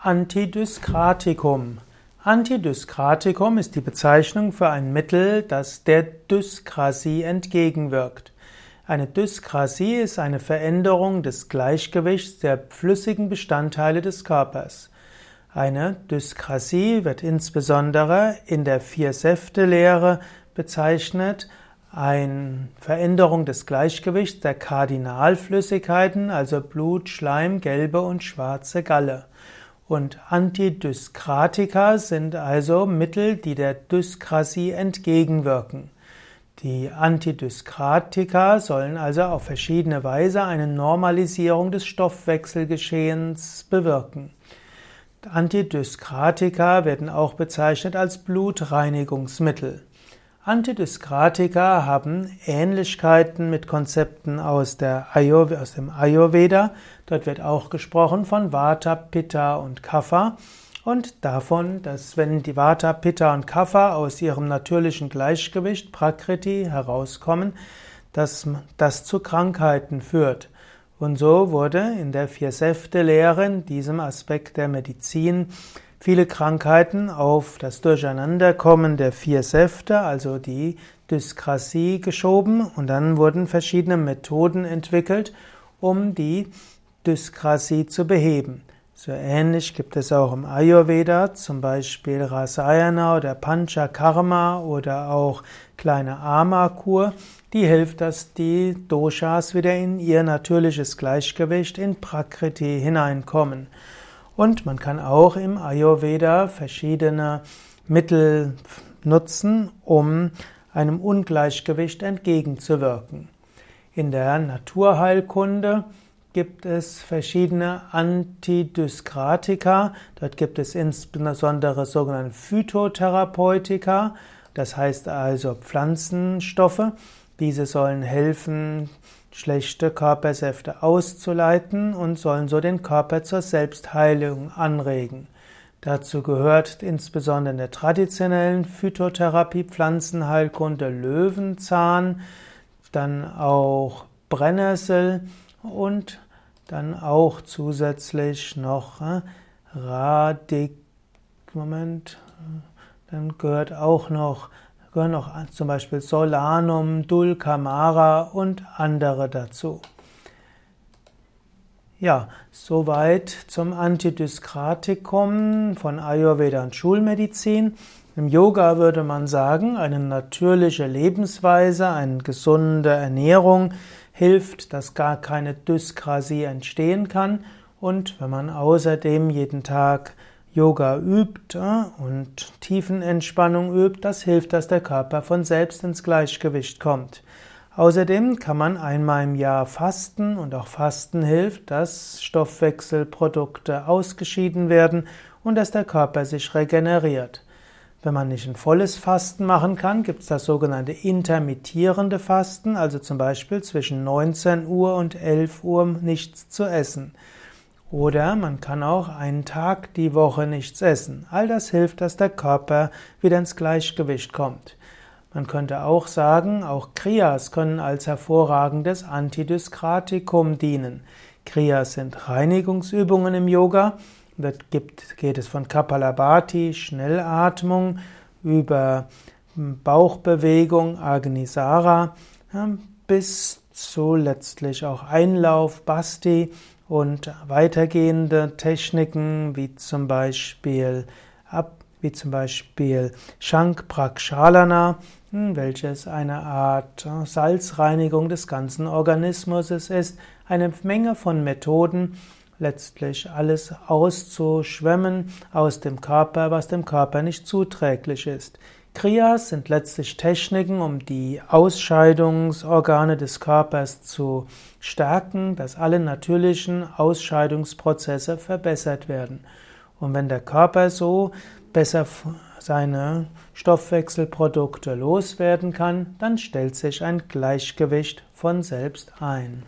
Antidyskratikum. Antidyskratikum ist die Bezeichnung für ein Mittel, das der Dyskrasie entgegenwirkt. Eine Dyskrasie ist eine Veränderung des Gleichgewichts der flüssigen Bestandteile des Körpers. Eine Dyskrasie wird insbesondere in der Vier-Säfte-Lehre bezeichnet, eine Veränderung des Gleichgewichts der Kardinalflüssigkeiten, also Blut, Schleim, gelbe und schwarze Galle. Und Antidyskratika sind also Mittel, die der Dyskrasie entgegenwirken. Die Antidyskratika sollen also auf verschiedene Weise eine Normalisierung des Stoffwechselgeschehens bewirken. Antidyskratika werden auch bezeichnet als Blutreinigungsmittel. Antidyskratika haben Ähnlichkeiten mit Konzepten aus, Ayurveda, aus dem Ayurveda. Dort wird auch gesprochen von Vata, Pitta und Kapha und davon, dass wenn die Vata, Pitta und Kapha aus ihrem natürlichen Gleichgewicht Prakriti herauskommen, dass das zu Krankheiten führt. Und so wurde in der Vier-Säfte-Lehre, in diesem Aspekt der Medizin, viele Krankheiten auf das Durcheinanderkommen der vier Säfte, also die Dyskrasie, geschoben und dann wurden verschiedene Methoden entwickelt, um die Dyskrasie zu beheben. So ähnlich gibt es auch im Ayurveda, zum Beispiel Rasayana oder Panchakarma oder auch kleine Ama-Kur, die hilft, dass die Doshas wieder in ihr natürliches Gleichgewicht in Prakriti hineinkommen. Und man kann auch im Ayurveda verschiedene Mittel nutzen, um einem Ungleichgewicht entgegenzuwirken. In der Naturheilkunde gibt es verschiedene Antidyskratika. Dort gibt es insbesondere sogenannte Phytotherapeutika, das heißt also Pflanzenstoffe. Diese sollen helfen, schlechte Körpersäfte auszuleiten und sollen so den Körper zur Selbstheilung anregen. Dazu gehört insbesondere in der traditionellen Phytotherapie, Pflanzenheilkunde Löwenzahn, dann auch Brennnessel und dann auch zusätzlich noch äh, Radik, Moment, dann gehört auch noch gehören noch zum Beispiel Solanum, Dulcamara und andere dazu. Ja, soweit zum Antidyskratikum von Ayurveda und Schulmedizin. Im Yoga würde man sagen, eine natürliche Lebensweise, eine gesunde Ernährung hilft, dass gar keine Dyskrasie entstehen kann. Und wenn man außerdem jeden Tag Yoga übt und Tiefenentspannung übt, das hilft, dass der Körper von selbst ins Gleichgewicht kommt. Außerdem kann man einmal im Jahr fasten und auch Fasten hilft, dass Stoffwechselprodukte ausgeschieden werden und dass der Körper sich regeneriert. Wenn man nicht ein volles Fasten machen kann, gibt es das sogenannte intermittierende Fasten, also zum Beispiel zwischen 19 Uhr und 11 Uhr nichts zu essen. Oder man kann auch einen Tag die Woche nichts essen. All das hilft, dass der Körper wieder ins Gleichgewicht kommt. Man könnte auch sagen, auch Kriyas können als hervorragendes Antidyskratikum dienen. Kriyas sind Reinigungsübungen im Yoga. Gibt, geht es von Kapalabhati, Schnellatmung, über Bauchbewegung, Agnisara, bis zu letztlich auch Einlauf, Basti und weitergehende Techniken wie zum Beispiel wie zum Beispiel Shank Prakshalana, hm, welches eine Art äh, Salzreinigung des ganzen Organismus ist, eine Menge von Methoden, letztlich alles auszuschwemmen aus dem Körper, was dem Körper nicht zuträglich ist. Kriyas sind letztlich Techniken, um die Ausscheidungsorgane des Körpers zu stärken, dass alle natürlichen Ausscheidungsprozesse verbessert werden. Und wenn der Körper so besser seine Stoffwechselprodukte loswerden kann, dann stellt sich ein Gleichgewicht von selbst ein.